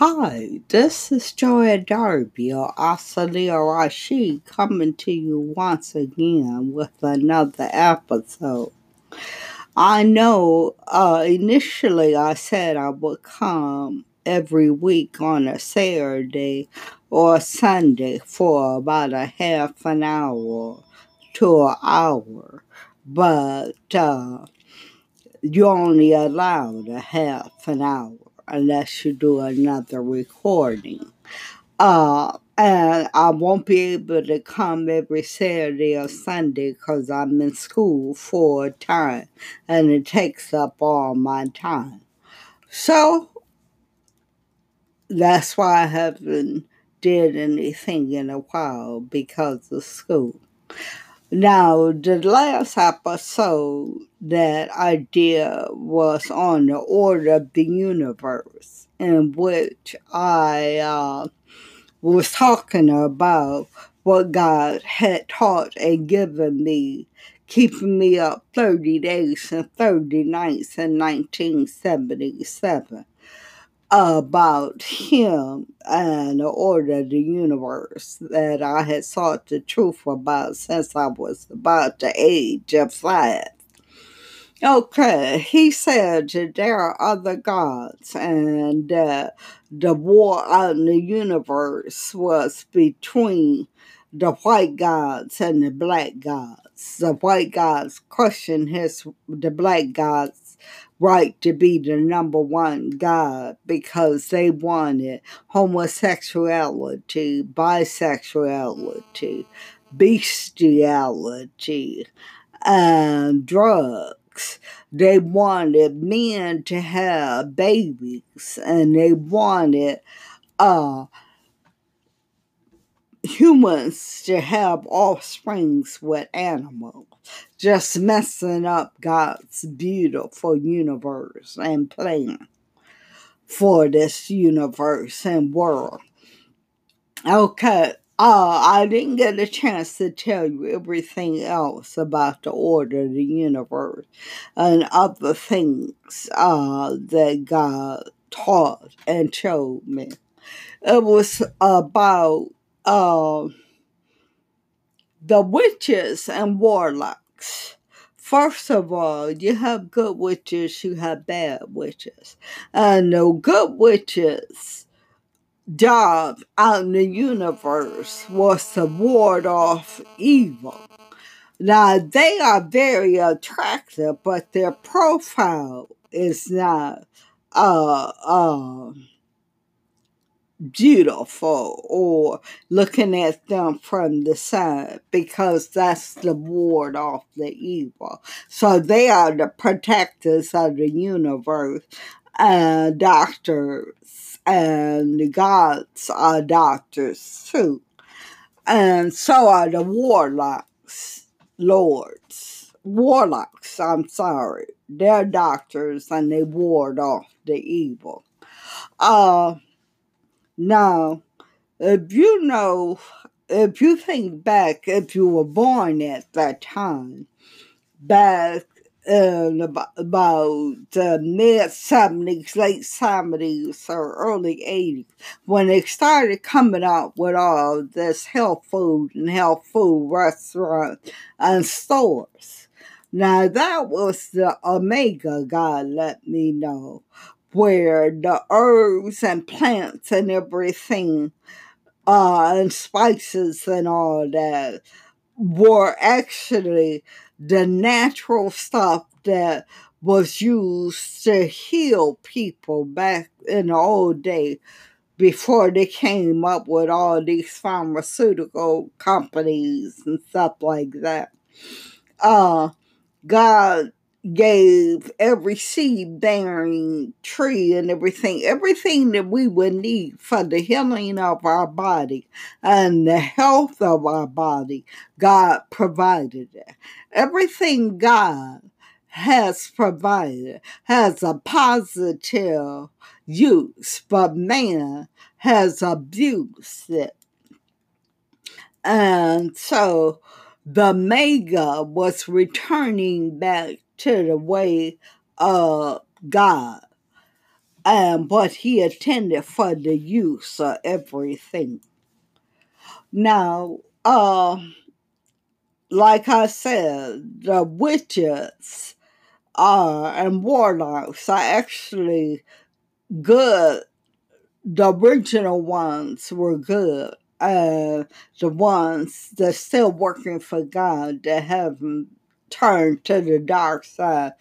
Hi, this is Joy Darby or Asalia Rashid coming to you once again with another episode. I know uh, initially I said I would come every week on a Saturday or Sunday for about a half an hour to an hour, but uh, you're only allowed a half an hour unless you do another recording. Uh, and I won't be able to come every Saturday or Sunday because I'm in school full time and it takes up all my time. So that's why I haven't did anything in a while because of school. Now, the last episode that I did was on the order of the universe, in which I uh, was talking about what God had taught and given me, keeping me up 30 days and 30 nights in 1977 about him and the order of the universe that I had sought the truth about since I was about the age of five. Okay, he said that there are other gods, and uh, the war out in the universe was between the white gods and the black gods. The white gods crushing his the black gods right to be the number one God because they wanted homosexuality, bisexuality, bestiality, and drugs. They wanted men to have babies and they wanted uh, humans to have offsprings with animals, just messing up God's beautiful universe and plan for this universe and world. Okay, uh, I didn't get a chance to tell you everything else about the order of the universe and other things uh, that God taught and showed me. It was about uh, the witches and warlocks. First of all, you have good witches, you have bad witches. And the good witches' job out in the universe was to ward off evil. Now, they are very attractive, but their profile is not uh, uh, beautiful or looking at them from the side because that's the ward off the evil. So they are the protectors of the universe and doctors and the gods are doctors too. And so are the warlocks, lords. Warlocks, I'm sorry. They're doctors and they ward off the evil. Uh now, if you know, if you think back, if you were born at that time, back in about, about the mid 70s, late 70s, or early 80s, when they started coming out with all this health food and health food restaurants and stores. Now, that was the Omega God let me know where the herbs and plants and everything uh, and spices and all that were actually the natural stuff that was used to heal people back in the old day before they came up with all these pharmaceutical companies and stuff like that. Uh, God gave every seed bearing tree and everything, everything that we would need for the healing of our body and the health of our body, God provided it. Everything God has provided has a positive use, but man has abused it. And so the mega was returning back to the way of God. and but he attended for the use of everything. Now, uh, like I said, the witches uh, and warlocks are actually good. The original ones were good. Uh, the ones that still working for God that haven't turned to the dark side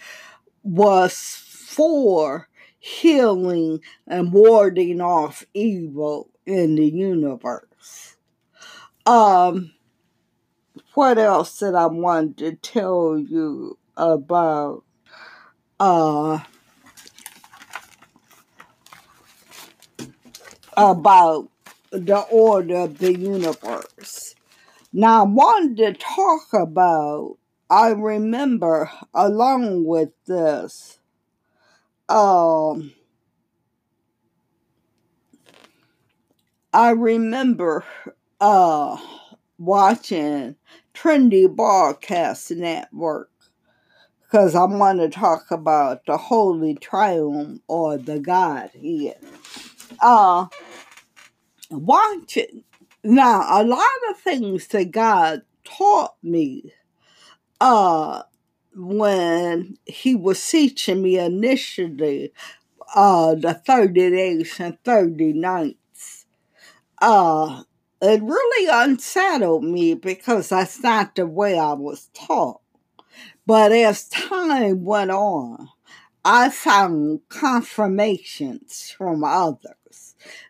was for healing and warding off evil in the universe. Um, what else did I want to tell you about? Uh, about the order of the universe. Now, I wanted to talk about, I remember along with this, um, I remember uh, watching Trinity Broadcast Network because I want to talk about the Holy Triumph or the Godhead. Uh, watching. Now, a lot of things that God taught me uh, when He was teaching me initially uh, the 30 days and 30 nights, uh, it really unsettled me because that's not the way I was taught. But as time went on, I found confirmations from others,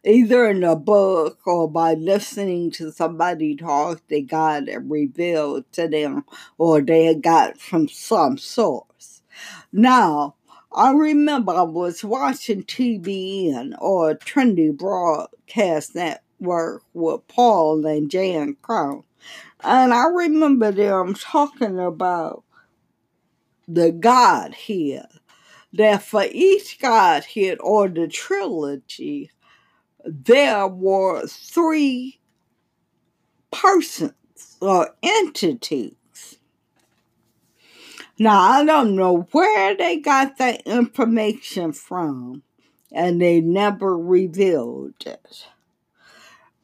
either in a book or by listening to somebody talk they got had revealed to them or they got from some source. Now, I remember I was watching TBN or Trinity Broadcast Network with Paul and Jan Crouch. And I remember them talking about the Godhead. That for each Godhead or the trilogy, there were three persons or entities. Now, I don't know where they got that information from, and they never revealed it.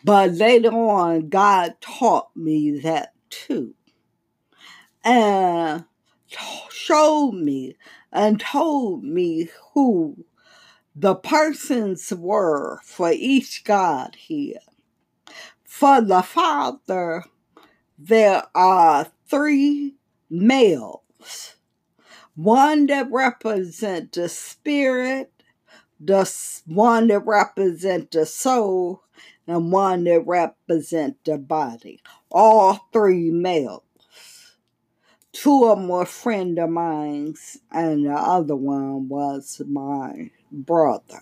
But later on, God taught me that too. And showed me and told me who the persons were for each God here. For the Father, there are three males. One that represents the spirit, the one that represents the soul, and one that represents the body. All three males two of them were friend of mine, and the other one was my brother.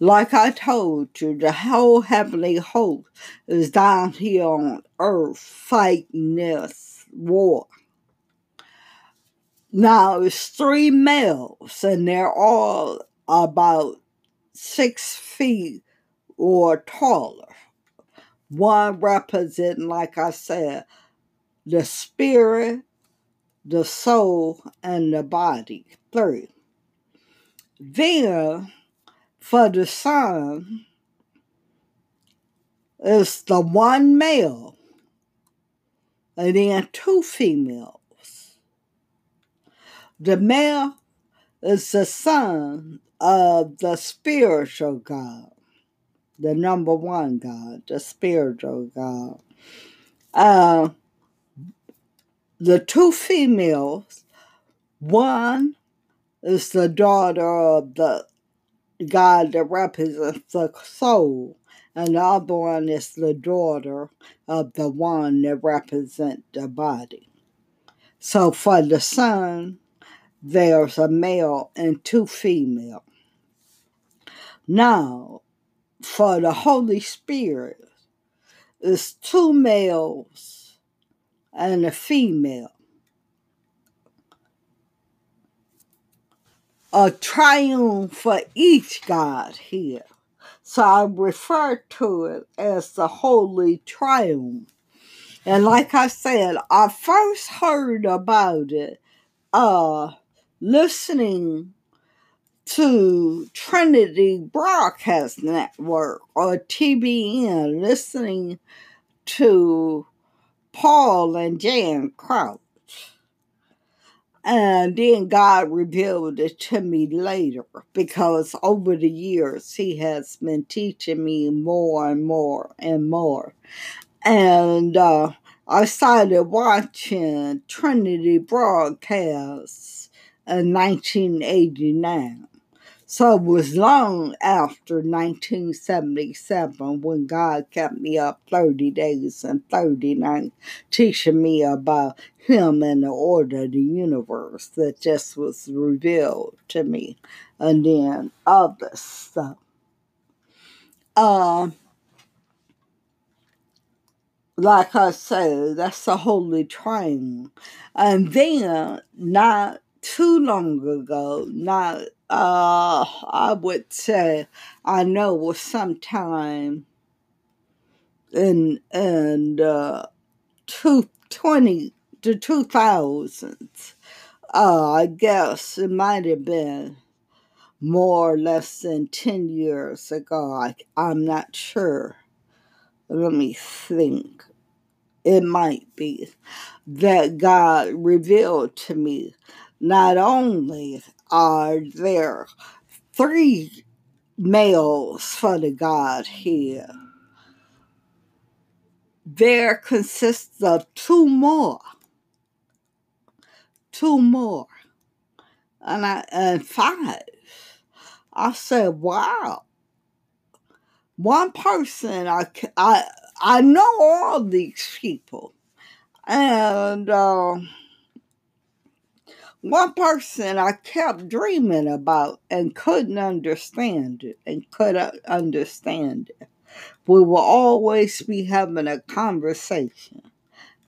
Like I told you, the whole heavenly host is down here on earth fighting this war. Now it's three males, and they're all about six feet or taller. One representing, like I said, the spirit, the soul, and the body. Three. Then, for the son, is the one male and then two females. The male is the son of the spiritual God, the number one God, the spiritual God. Uh, the two females, one is the daughter of the God that represents the soul, and the other one is the daughter of the one that represents the body. So for the son, there's a male and two female. Now, for the Holy Spirit, it's two males and a female. A triumph for each God here. So I refer to it as the Holy Triumph. And like I said, I first heard about it uh listening to Trinity Broadcast Network or TBN listening to Paul and Jan Crouch. And then God revealed it to me later because over the years He has been teaching me more and more and more. And uh, I started watching Trinity broadcasts in 1989. So it was long after 1977 when God kept me up 30 days and 30 nights teaching me about Him and the order of the universe that just was revealed to me. And then other stuff. Uh, like I said, that's the Holy Train. And then, not too long ago, not uh, I would say I know was sometime in in uh, two twenty to two thousands. Uh, I guess it might have been more or less than ten years ago. I, I'm not sure. Let me think. It might be that God revealed to me not only are there three males for the Godhead. There consists of two more. Two more. And I and five. I said, wow. One person I I I know all these people. And uh, one person I kept dreaming about and couldn't understand it and couldn't uh, understand it. We will always be having a conversation.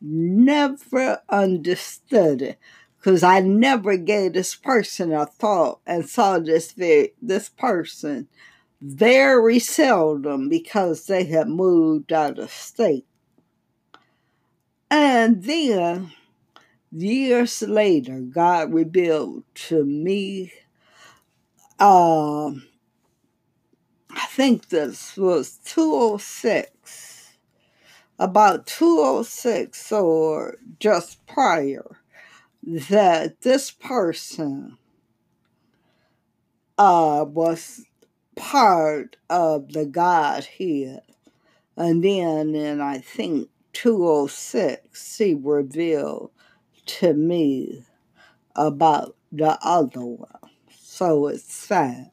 Never understood it because I never gave this person a thought and saw this very, this person very seldom because they had moved out of state. And then years later, God revealed to me. Um, I think this was 206, about 206 or just prior, that this person uh, was part of the Godhead. And then in, I think, 206, he revealed to me about the other one. So it's sad.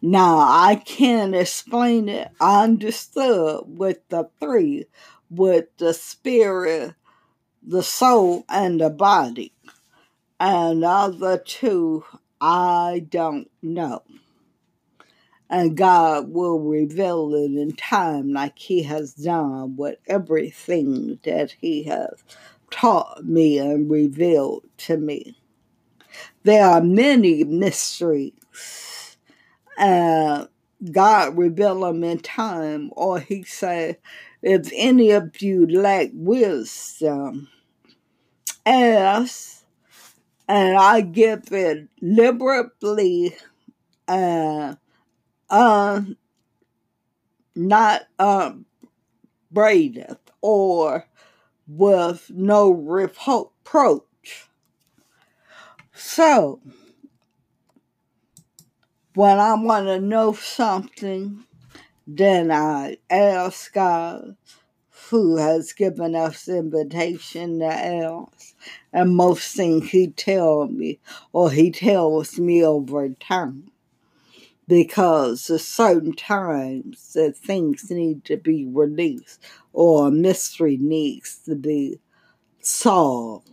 Now, I can't explain it. I understood with the three, with the spirit, the soul, and the body. And the other two, I don't know. And God will reveal it in time, like He has done with everything that He has taught me and revealed to me. There are many mysteries. Uh, God reveal them in time, or He said, if any of you lack wisdom, ask, and I give it liberally, uh, uh, not um, braideth or with no reproach. So, when I want to know something, then I ask God, who has given us invitation to ask. And most things he tells me, or he tells me over time because at certain times that things need to be released or mystery needs to be solved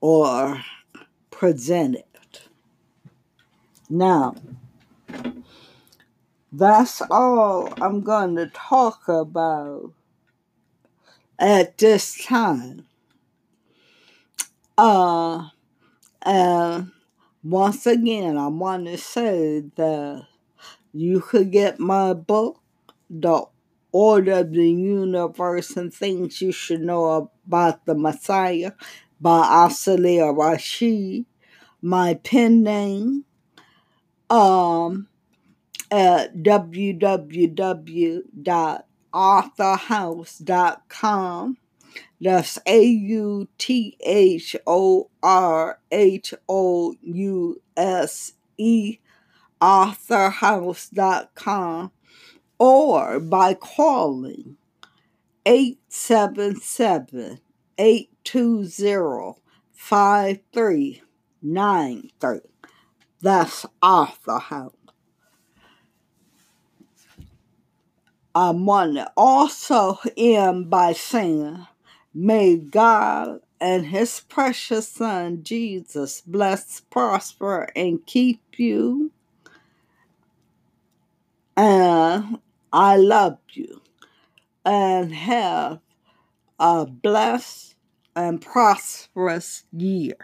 or presented. Now, that's all I'm going to talk about at this time. Uh, and once again, I want to say that you could get my book, The Order of the Universe and Things You Should Know About the Messiah by Asalia Rashid my pen name um, at www.authorhouse.com. That's A U T H O R H O U S E, authorhouse.com, or by calling 877 820 5393. That's AuthorHouse. I want to also end by saying, May God and His precious Son Jesus bless, prosper, and keep you. And I love you. And have a blessed and prosperous year.